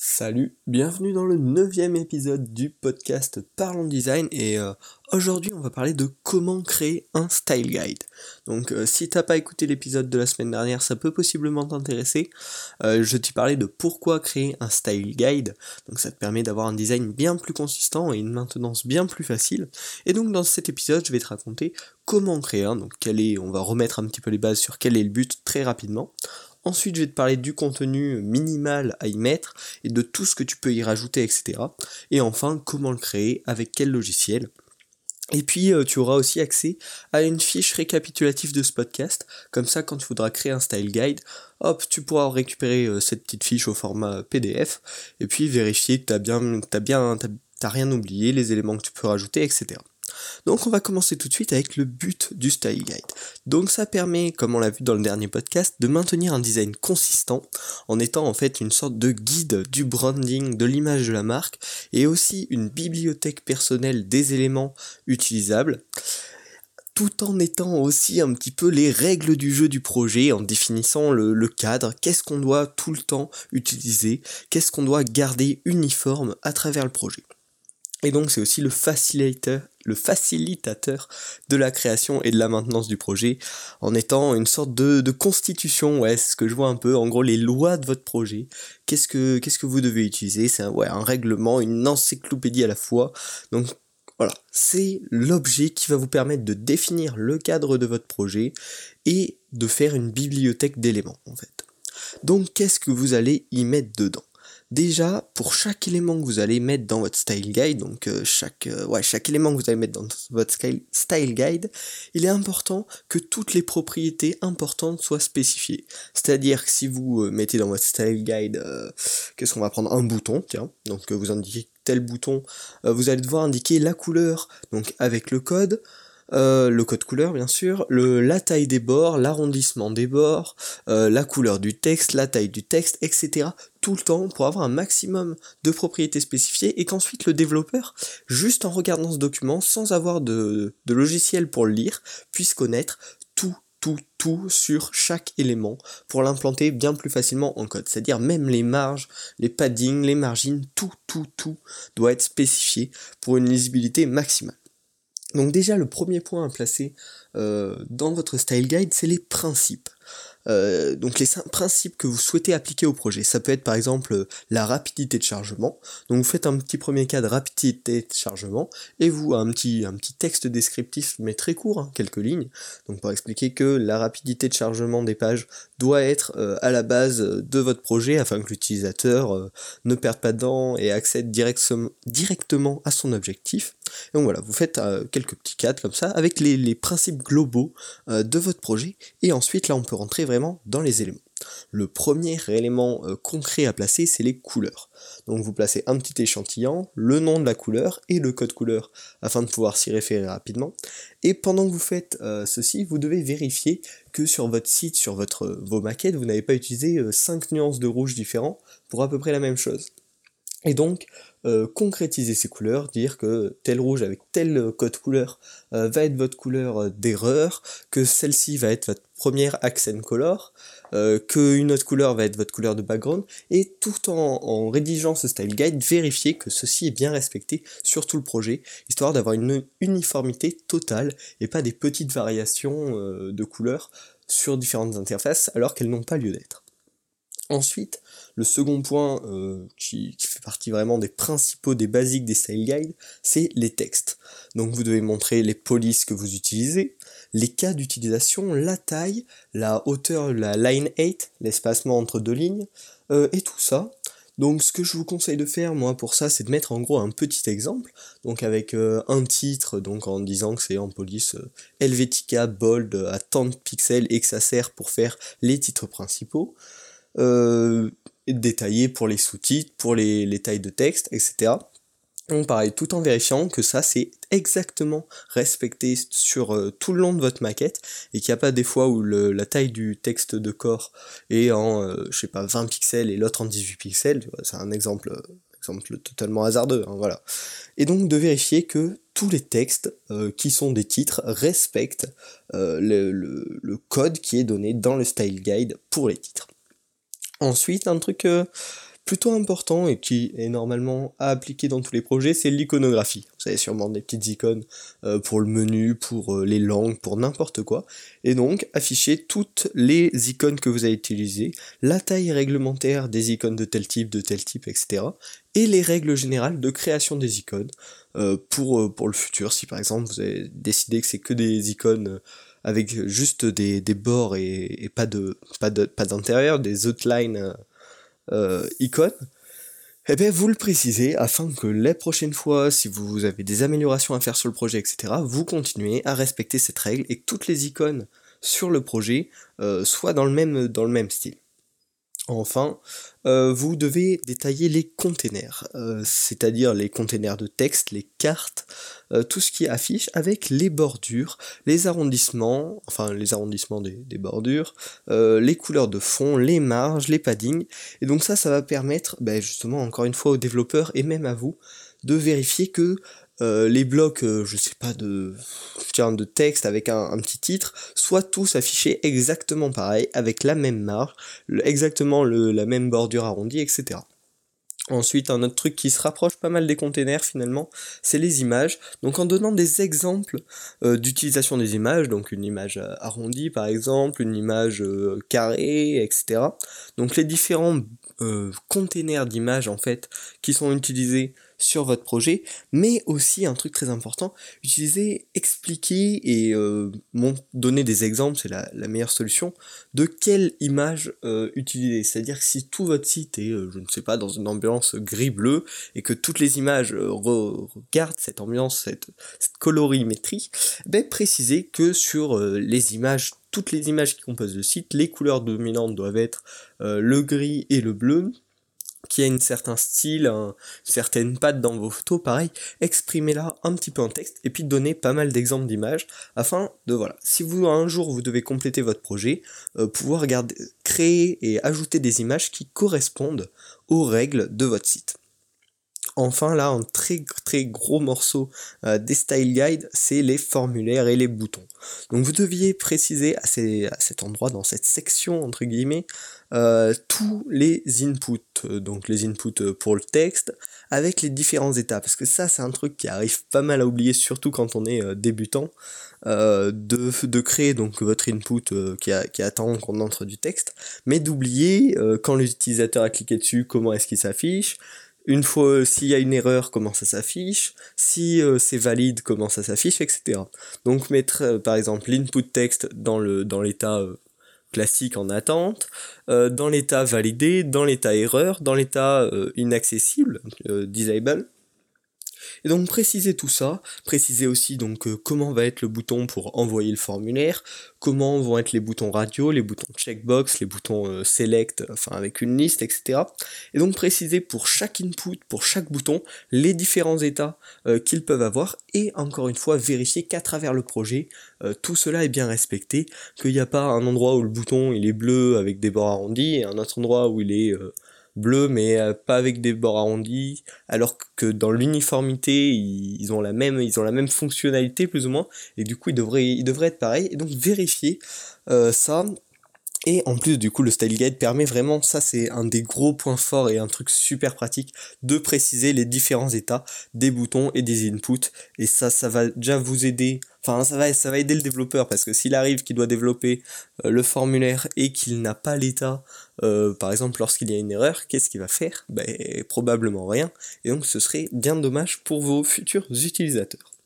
Salut, bienvenue dans le neuvième épisode du podcast Parlons Design et euh, aujourd'hui on va parler de comment créer un style guide. Donc euh, si t'as pas écouté l'épisode de la semaine dernière ça peut possiblement t'intéresser. Euh, je t'ai parlé de pourquoi créer un style guide. Donc ça te permet d'avoir un design bien plus consistant et une maintenance bien plus facile. Et donc dans cet épisode je vais te raconter comment créer un. Donc quel est, on va remettre un petit peu les bases sur quel est le but très rapidement. Ensuite, je vais te parler du contenu minimal à y mettre et de tout ce que tu peux y rajouter, etc. Et enfin, comment le créer, avec quel logiciel. Et puis euh, tu auras aussi accès à une fiche récapitulative de ce podcast, comme ça quand tu voudras créer un style guide, hop, tu pourras récupérer euh, cette petite fiche au format PDF, et puis vérifier que t'as bien, t'as bien, t'as rien oublié, les éléments que tu peux rajouter, etc. Donc on va commencer tout de suite avec le but du Style Guide. Donc ça permet, comme on l'a vu dans le dernier podcast, de maintenir un design consistant en étant en fait une sorte de guide du branding, de l'image de la marque et aussi une bibliothèque personnelle des éléments utilisables tout en étant aussi un petit peu les règles du jeu du projet, en définissant le, cadre, qu'est-ce qu'on doit tout le temps utiliser, qu'est-ce qu'on doit garder uniforme à travers le projet? Et donc c'est aussi le facilitateur, le facilitateur de la création et de la maintenance du projet, en étant une sorte de, de constitution, ouais, c'est ce que je vois un peu, en gros les lois de votre projet, qu'est-ce que, qu'est-ce que vous devez utiliser, c'est un, ouais, un règlement, une encyclopédie à la fois, donc voilà, c'est l'objet qui va vous permettre de définir le cadre de votre projet et de faire une bibliothèque d'éléments en fait. Donc qu'est-ce que vous allez y mettre dedans? Déjà, pour chaque élément que vous allez mettre dans votre style guide, donc euh, chaque, euh, chaque élément que vous allez mettre dans votre style guide, il est important que toutes les propriétés importantes soient spécifiées. C'est-à-dire que si vous euh, mettez dans votre style guide, qu'est-ce qu'on va prendre? Un bouton, tiens, donc vous indiquez tel bouton, vous allez devoir indiquer la couleur, donc avec le code, le code couleur bien sûr, le, la taille des bords, l'arrondissement des bords, la couleur du texte, la taille du texte, etc. tout le temps pour avoir un maximum de propriétés spécifiées et qu'ensuite le développeur, juste en regardant ce document, sans avoir de, logiciel pour le lire, puisse connaître tout tout, tout sur chaque élément pour l'implanter bien plus facilement en code. C'est-à-dire même les marges, les paddings, les margines, tout, tout, tout doit être spécifié pour une lisibilité maximale. Donc déjà le premier point à placer euh, dans votre style guide, c'est les principes. Euh, donc les principes que vous souhaitez appliquer au projet. Ça peut être par exemple la rapidité de chargement. Donc vous faites un petit premier cas de rapidité de chargement et vous un petit, un petit texte descriptif mais très court, hein, quelques lignes. Donc pour expliquer que la rapidité de chargement des pages doit être euh, à la base de votre projet afin que l'utilisateur euh, ne perde pas de dents et accède directement à son objectif. donc voilà, vous faites quelques petits cadres comme ça avec les, principes globaux de votre projet et ensuite là on peut rentrer vraiment dans les éléments. Le premier élément euh, concret à placer, c'est les couleurs. Donc vous placez un petit échantillon, le nom de la couleur et le code couleur afin de pouvoir s'y référer rapidement. Et pendant que vous faites euh, ceci, vous devez vérifier sur votre site, sur votre, vos maquettes, vous n'avez pas utilisé 5 euh, nuances de rouge différents pour à peu près la même chose. Et donc, concrétiser ces couleurs, dire que tel rouge avec tel code couleur va être votre couleur d'erreur, que celle-ci va être votre première accent color, euh, qu'une autre couleur va être votre couleur de background, et tout en, rédigeant ce style guide, vérifier que ceci est bien respecté sur tout le projet, histoire d'avoir une uniformité totale, et pas des petites variations euh, de couleurs sur différentes interfaces, alors qu'elles n'ont pas lieu d'être. Ensuite, le second point euh, qui, fait partie vraiment des principaux, des basiques des style guides, c'est les textes. Donc vous devez montrer les polices que vous utilisez, les cas d'utilisation, la taille, la hauteur, la line 8, l'espacement entre deux lignes, euh, et tout ça. Donc ce que je vous conseille de faire moi pour ça c'est de mettre en gros un petit exemple, donc avec euh, un titre, donc en disant que c'est en police Helvetica Bold à tant de pixels et que ça sert pour faire les titres principaux, détaillé pour les sous-titres, pour les, les tailles de texte, etc. Donc pareil, tout en vérifiant que ça c'est exactement respecté sur euh, tout le long de votre maquette et qu'il n'y a pas des fois où la taille du texte de corps est en, euh, je sais pas, 20 pixels et l'autre en 18 pixels, c'est un exemple, exemple totalement hasardeux, hein, voilà. Et donc de vérifier que tous les textes euh, qui sont des titres respectent le, code qui est donné dans le style guide pour les titres. Ensuite, un truc plutôt important et qui est normalement à appliquer dans tous les projets, c'est l'iconographie. Vous avez sûrement des petites icônes euh, pour le menu, pour euh, les langues, pour n'importe quoi. Et donc, afficher toutes les icônes que vous allez utiliser, la taille réglementaire des icônes de tel type, de tel type, etc. Et les règles générales de création des icônes euh, pour, pour le futur. Si par exemple vous avez décidé que c'est que des icônes avec juste des, bords et, pas de pas pas d'intérieur, des outlines euh, icônes, eh bien vous le précisez afin que les prochaines fois, si vous avez des améliorations à faire sur le projet, etc., vous continuez à respecter cette règle et que toutes les icônes sur le projet euh, soient dans le même, dans le même style. Enfin, euh, vous devez détailler les containers, euh, c'est-à-dire les containers de texte, les cartes, euh, tout ce qui affiche avec les bordures, les arrondissements, enfin les arrondissements des, bordures, les couleurs de fond, les marges, les paddings. Et donc ça, ça va permettre, ben, justement, encore une fois aux développeurs et même à vous, de vérifier que euh, les blocs, euh, je sais pas, de, texte avec un, petit titre, soient tous affichés exactement pareil, avec la même marge, exactement la même bordure arrondie, etc. Ensuite, un autre truc qui se rapproche pas mal des containers finalement, c'est les images. Donc en donnant des exemples euh, d'utilisation des images, donc une image arrondie par exemple, une image carrée, etc. Donc les différents containers d'images en fait qui sont utilisés sur votre projet, mais aussi un truc très important, utiliser, expliquer et euh, donner des exemples, c'est la, meilleure solution, de quelle image euh, utiliser. C'est-à-dire que si tout votre site est, euh, je ne sais pas, dans une ambiance gris-bleu, et que toutes les images regardent cette ambiance, cette, colorimétrie, ben précisez que sur les images toutes les images qui composent le site, les couleurs dominantes doivent être le gris et le bleu, qui a une certain style, une certaine patte dans vos photos, pareil, exprimez-la un petit peu en texte et puis donnez pas mal d'exemples d'images afin de voilà, si vous un jour vous devez compléter votre projet, euh, pouvoir créer et ajouter des images qui correspondent aux règles de votre site. Enfin là, un très très gros morceau euh, des style guides, c'est les formulaires et les boutons. Donc vous deviez préciser à, cet endroit, dans cette section entre guillemets, euh, tous les inputs, donc les inputs pour le texte, avec les différents états, parce que ça c'est un truc qui arrive pas mal à oublier, surtout quand on est euh, débutant, de, de, créer donc votre input qui, qui, attend qu'on entre du texte, mais d'oublier quand l'utilisateur a cliqué dessus, comment est-ce qu'il s'affiche, une fois, euh, s'il y a une erreur, comment ça s'affiche, si euh, c'est valide, comment ça s'affiche, etc. Donc mettre euh, par exemple l'input texte dans le dans l'état classique en attente, dans l'état validé, dans l'état erreur, dans l'état inaccessible, disable, et donc préciser tout ça, préciser aussi donc euh, comment va être le bouton pour envoyer le formulaire, comment vont être les boutons radio, les boutons checkbox, les boutons euh, select, enfin avec une liste, etc. Et donc préciser pour chaque input, pour chaque bouton, les différents états euh, qu'ils peuvent avoir et encore une fois vérifier qu'à travers le projet, tout cela est bien respecté, qu'il n'y a pas un endroit où le bouton il est bleu avec des bords arrondis et un autre endroit où il est bleu mais euh, pas avec des bords arrondis alors que dans l'uniformité ils, ont la même ils ont la même fonctionnalité plus ou moins et du coup ils devraient ils devraient être pareils. Et donc vérifier euh, ça et en plus, du coup, le style guide permet vraiment, ça c'est un des gros points forts et un truc super pratique, de préciser les différents états des boutons et des inputs. Et ça, ça va déjà vous aider, enfin ça va, aider le développeur parce que s'il arrive qu'il doit développer euh, le formulaire et qu'il n'a pas l'état, euh, par exemple lorsqu'il y a une erreur, qu'est-ce qu'il va faire? Ben probablement rien. Et donc ce serait bien dommage pour vos futurs utilisateurs.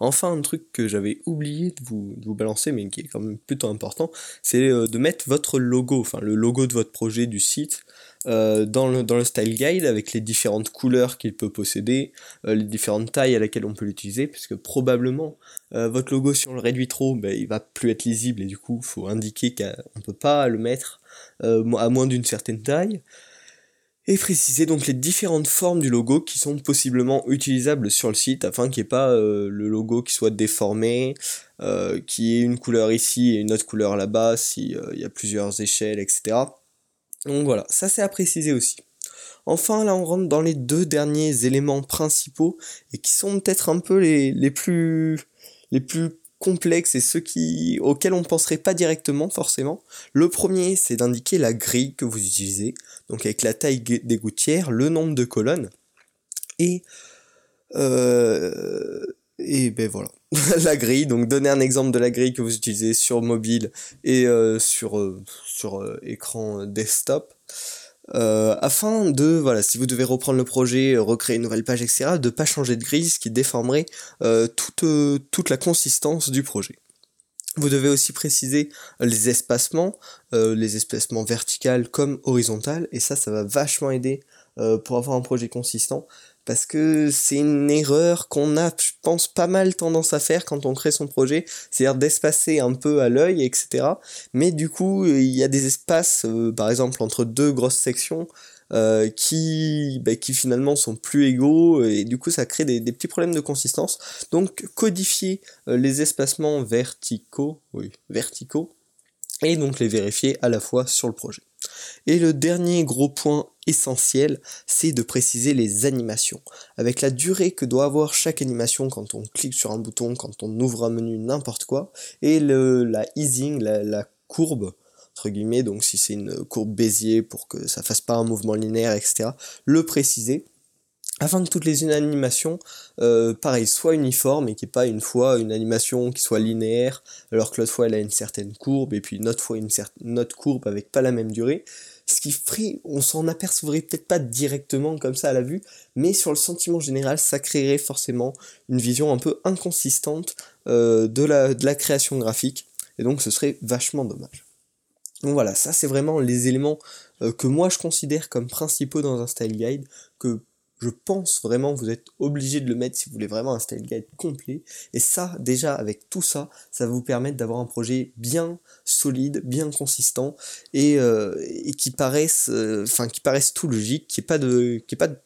Enfin, un truc que j'avais oublié de vous, balancer, mais qui est quand même plutôt important, c'est euh, de mettre votre logo, enfin le logo de votre projet du site, euh, dans, le, dans le style guide avec les différentes couleurs qu'il peut posséder, euh, les différentes tailles à laquelle on peut l'utiliser, puisque probablement votre logo si on le réduit trop, ben, il va plus être lisible et du coup il faut indiquer qu'on ne peut pas le mettre à moins d'une certaine taille et préciser donc les différentes formes du logo qui sont possiblement utilisables sur le site afin qu'il n'y ait pas euh, le logo qui soit déformé, euh, qui ait une couleur ici et une autre couleur là-bas s'il euh, y a plusieurs échelles, etc. Donc voilà, ça c'est à préciser aussi. Enfin là on rentre dans les deux derniers éléments principaux et qui sont peut-être un peu les, plus les plus complexes et ceux qui, auxquels on ne penserait pas directement forcément. Le premier, c'est d'indiquer la grille que vous utilisez. Donc avec la taille des gouttières, le nombre de colonnes, et euh, et ben voilà, la grille. Donc donner un exemple de la grille que vous utilisez sur mobile et euh, sur, euh, écran desktop. afin de, voilà, si vous devez reprendre le projet, recréer une nouvelle page, etc., de pas changer de grille, ce qui déformerait toute, toute la consistance du projet. Vous devez aussi préciser les espacements, les espacements verticales comme horizontales, et ça, ça va vachement aider pour avoir un projet consistant parce que c'est une erreur qu'on a, je pense, pas mal tendance à faire quand on crée son projet, c'est-à-dire d'espacer un peu à l'œil, etc. Mais du coup, il y a des espaces, euh, par exemple, entre deux grosses sections, euh, qui, bah, qui finalement sont plus égaux et du coup ça crée des, petits problèmes de consistance. Donc codifier euh, les espacements verticaux, et donc les vérifier à la fois sur le projet. Et le dernier gros point essentiel, c'est de préciser les animations. Avec la durée que doit avoir chaque animation quand on clique sur un bouton, quand on ouvre un menu, n'importe quoi, et le, la easing, la, courbe, donc si c'est une courbe Bézier pour que ça fasse pas un mouvement linéaire, etc., le préciser afin que toutes les animations, euh, pareil, soient uniformes et qu'il n'y ait pas une fois une animation qui soit linéaire, alors que l'autre fois elle a une certaine courbe, et puis une autre fois une, autre courbe avec pas la même durée. Ce qui ferait, on s'en apercevrait peut-être pas directement comme ça à la vue, mais sur le sentiment général, ça créerait forcément une vision un peu inconsistante euh, de la création graphique, et donc ce serait vachement dommage. Donc voilà, ça c'est vraiment les éléments euh, que moi je considère comme principaux dans un style guide, que je pense vraiment vous êtes obligé de le mettre si vous voulez vraiment un style guide complet. Et ça, déjà, avec tout ça, ça va vous permettre d'avoir un projet bien solide, bien consistant et, euh, qui paraisse, euh, enfin, qui paraisse tout logique, qui est pas de, qui est pas de,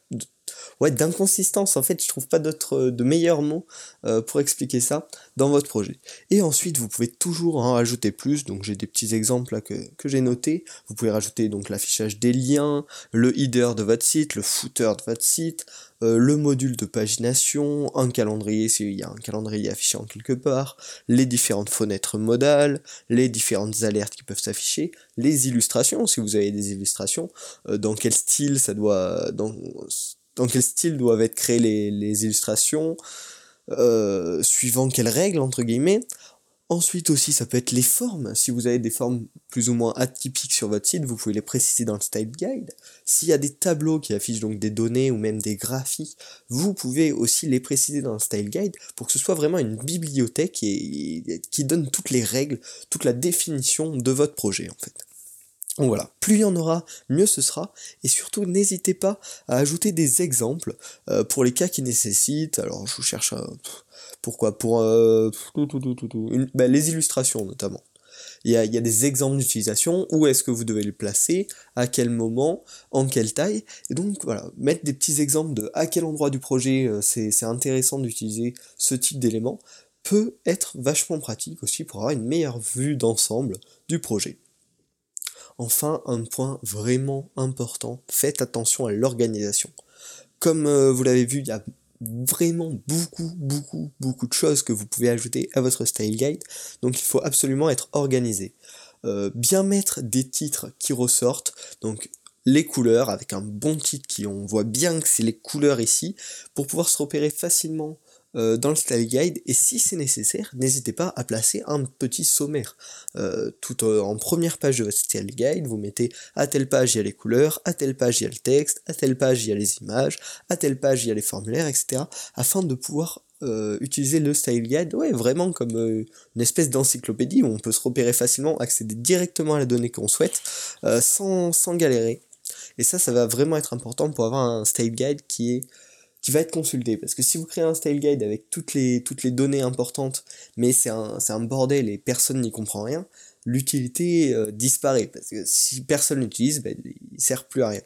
ouais, d'inconsistance. En fait, je trouve pas d'autres, euh, de meilleurs mots euh, pour expliquer ça dans votre projet. Et ensuite, vous pouvez toujours en rajouter plus. Donc, j'ai des petits exemples là que, que j'ai notés. Vous pouvez rajouter donc l'affichage des liens, le header de votre site, le footer de votre site, euh, le module de pagination, un calendrier s'il y a un calendrier affiché en quelque part, les différentes fenêtres modales, les différentes alertes qui peuvent s'afficher, les illustrations si vous avez des illustrations, dans quel style ça doit, dans dans quel style doivent être créées les, illustrations, euh, suivant quelles règles, entre guillemets. Ensuite aussi, ça peut être les formes. Si vous avez des formes plus ou moins atypiques sur votre site, vous pouvez les préciser dans le style guide. S'il y a des tableaux qui affichent donc des données ou même des graphiques, vous pouvez aussi les préciser dans le style guide pour que ce soit vraiment une bibliothèque qui donne toutes les règles, toute la définition de votre projet en fait. Donc voilà, plus il y en aura, mieux ce sera, et surtout n'hésitez pas à ajouter des exemples euh, pour les cas qui nécessitent, alors je vous cherche un... pourquoi, pour euh, bah, les illustrations notamment. Il y, a, des exemples d'utilisation, où est-ce que vous devez les placer, à quel moment, en quelle taille, et donc voilà, mettre des petits exemples de à quel endroit du projet euh, c'est intéressant d'utiliser ce type d'éléments, peut être vachement pratique aussi pour avoir une meilleure vue d'ensemble du projet. Enfin, un point vraiment important, faites attention à l'organisation. Comme euh, vous l'avez vu, il y a vraiment beaucoup, beaucoup, beaucoup de choses que vous pouvez ajouter à votre style guide, donc il faut absolument être organisé. Euh, bien mettre des titres qui ressortent, donc les couleurs avec un bon titre qui on voit bien que c'est les couleurs ici, pour pouvoir se repérer facilement euh, dans le style guide et si c'est nécessaire, n'hésitez pas à placer un petit sommaire. Euh, tout euh, en première page de votre style guide, vous mettez à telle page il y a les couleurs, à telle page il y a le texte, à telle page il y a les images, à telle page il y a les formulaires, etc. afin de pouvoir utiliser le style guide, ouais, vraiment comme une espèce d'encyclopédie où on peut se repérer facilement, accéder directement à la donnée qu'on souhaite, sans, sans galérer. Et ça, ça va vraiment être important pour avoir un style guide qui est qui va être consulté. Parce que si vous créez un style guide avec toutes les, toutes les données importantes, mais c'est un, un, bordel et personne n'y comprend rien, l'utilité euh, disparaît. Parce que si personne l'utilise, ben, il sert plus à rien.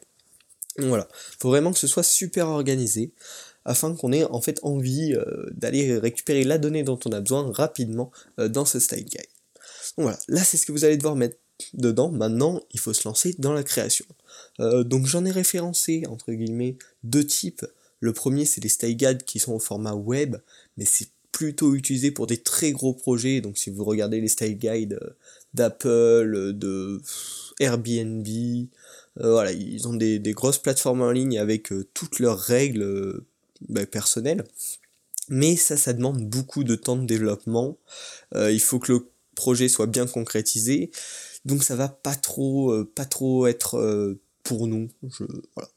Donc voilà, faut vraiment que ce soit super organisé afin qu'on ait en fait envie euh, d'aller récupérer la donnée dont on a besoin rapidement euh, dans ce style guide. Donc voilà, là c'est ce que vous allez devoir mettre dedans. Maintenant, il faut se lancer dans la création. donc j'en ai référencé entre guillemets deux types le premier, c'est les style guides qui sont au format web, mais c'est plutôt utilisé pour des très gros projets. Donc si vous regardez les style guides euh, d'Apple, de Airbnb, voilà, ils ont des, grosses plateformes en ligne avec toutes leurs règles bah, personnelles. Mais ça, ça demande beaucoup de temps de développement. il faut que le projet soit bien concrétisé. Donc ça va pas trop, pas trop être pour nous. Voilà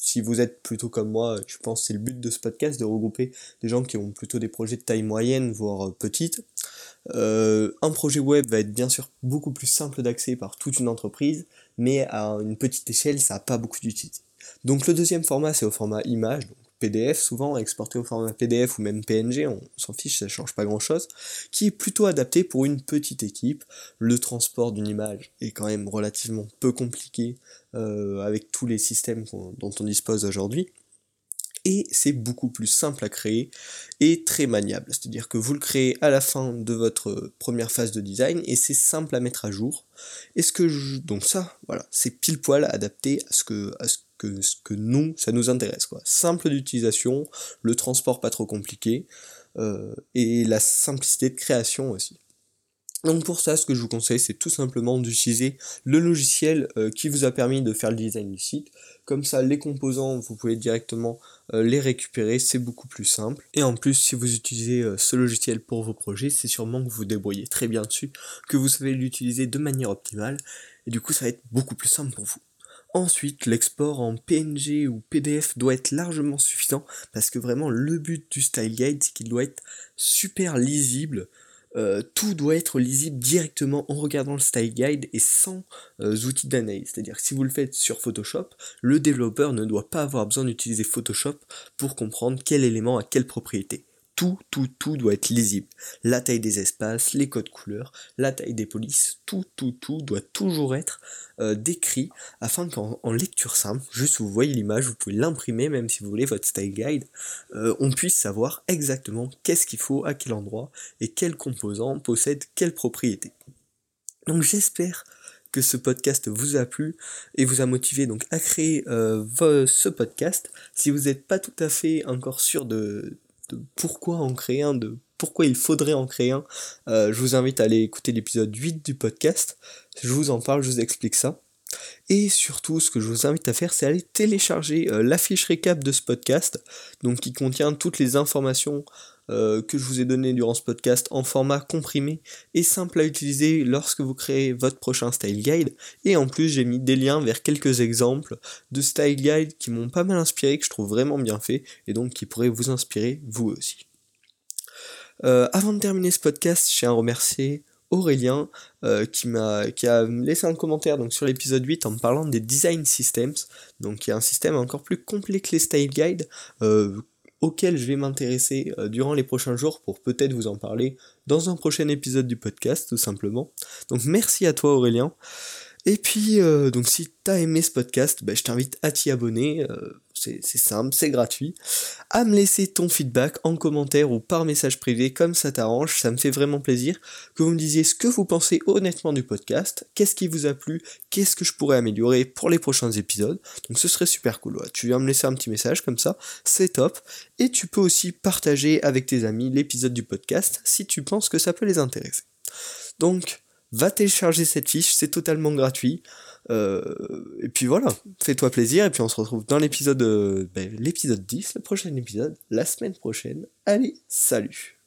si vous êtes plutôt comme moi, je pense c'est le but de ce podcast, de regrouper des gens qui ont plutôt des projets de taille moyenne, voire euh, petite. Euh, un projet web va être bien sûr beaucoup plus simple d'accès par toute une entreprise, mais à une petite échelle, ça n'a pas beaucoup d'utilité. Donc le deuxième format, c'est au format image, PDF souvent, exporté au format PDF ou même PNG, on s'en fiche, ça change pas grand chose, qui est plutôt adapté pour une petite équipe. Le transport d'une image est quand même relativement peu compliqué euh, avec tous les systèmes dont on dispose aujourd'hui. Et c'est beaucoup plus simple à créer et très maniable. C'est-à-dire que vous le créez à la fin de votre première phase de design et c'est simple à mettre à jour. Et ce que je... Donc ça, voilà, c'est pile poil adapté à ce que, que, ce que nous, ça nous intéresse. Quoi. Simple d'utilisation, le transport pas trop compliqué, euh, et la simplicité de création aussi. Donc pour ça, ce que je vous conseille, c'est tout simplement d'utiliser le logiciel euh, qui vous a permis de faire le design du site. Comme ça, les composants, vous pouvez directement euh, les récupérer, c'est beaucoup plus simple. Et en plus, si vous utilisez ce logiciel pour vos projets, c'est sûrement que vous débrouillez très bien dessus, que vous savez l'utiliser de manière optimale, et du coup, ça va être beaucoup plus simple pour vous. Ensuite, l'export en PNG ou PDF doit être largement suffisant parce que vraiment le but du style guide c'est qu'il doit être super lisible. Euh, tout doit être lisible directement en regardant le style guide et sans euh, outils d'analyse. C'est-à-dire que si vous le faites sur Photoshop, le développeur ne doit pas avoir besoin d'utiliser Photoshop pour comprendre quel élément a quelle propriété tout, tout, tout doit être lisible. La taille des espaces, les codes couleurs, la taille des polices, tout, tout, tout doit toujours être euh, décrit afin qu'en lecture simple, juste vous voyez l'image, vous pouvez l'imprimer même si vous voulez votre style guide, euh, on puisse savoir exactement qu'est-ce qu'il faut, à quel endroit et quel composant possède quelle propriété. Donc j'espère que ce podcast vous a plu et vous a motivé donc à créer euh, ce podcast. Si vous n'êtes pas tout à fait encore sûr de, de pourquoi en créer un, de pourquoi il faudrait en créer un, euh, je vous invite à aller écouter l'épisode 8 du podcast. Je vous en parle, je vous explique ça. Et surtout, ce que je vous invite à faire, c'est aller télécharger euh, la fiche récap de ce podcast, donc qui contient toutes les informations euh, que je vous ai données durant ce podcast en format comprimé et simple à utiliser lorsque vous créez votre prochain style guide. Et en plus, j'ai mis des liens vers quelques exemples de style guide qui m'ont pas mal inspiré, que je trouve vraiment bien fait, et donc qui pourraient vous inspirer vous aussi. Euh, avant de terminer ce podcast, je tiens à remercier Aurélien euh, qui m'a a laissé un commentaire sur l'épisode 8 en me parlant des design systems donc qui est un système encore plus complet que les style guides auquel je vais m'intéresser durant les prochains jours pour peut-être vous en parler dans un prochain épisode du podcast tout simplement. Donc merci à toi Aurélien et puis, euh, donc si t'as aimé ce podcast, bah, je t'invite à t'y abonner, euh, c'est simple, c'est gratuit, à me laisser ton feedback en commentaire ou par message privé, comme ça t'arrange, ça me fait vraiment plaisir que vous me disiez ce que vous pensez honnêtement du podcast, qu'est-ce qui vous a plu, qu'est-ce que je pourrais améliorer pour les prochains épisodes, donc ce serait super cool, tu viens me laisser un petit message comme ça, c'est top, et tu peux aussi partager avec tes amis l'épisode du podcast si tu penses que ça peut les intéresser. Donc, va télécharger cette fiche, c'est totalement gratuit. Euh, et puis voilà, fais-toi plaisir, et puis on se retrouve dans l'épisode, euh, ben, l'épisode 10, le prochain épisode, la semaine prochaine. Allez, salut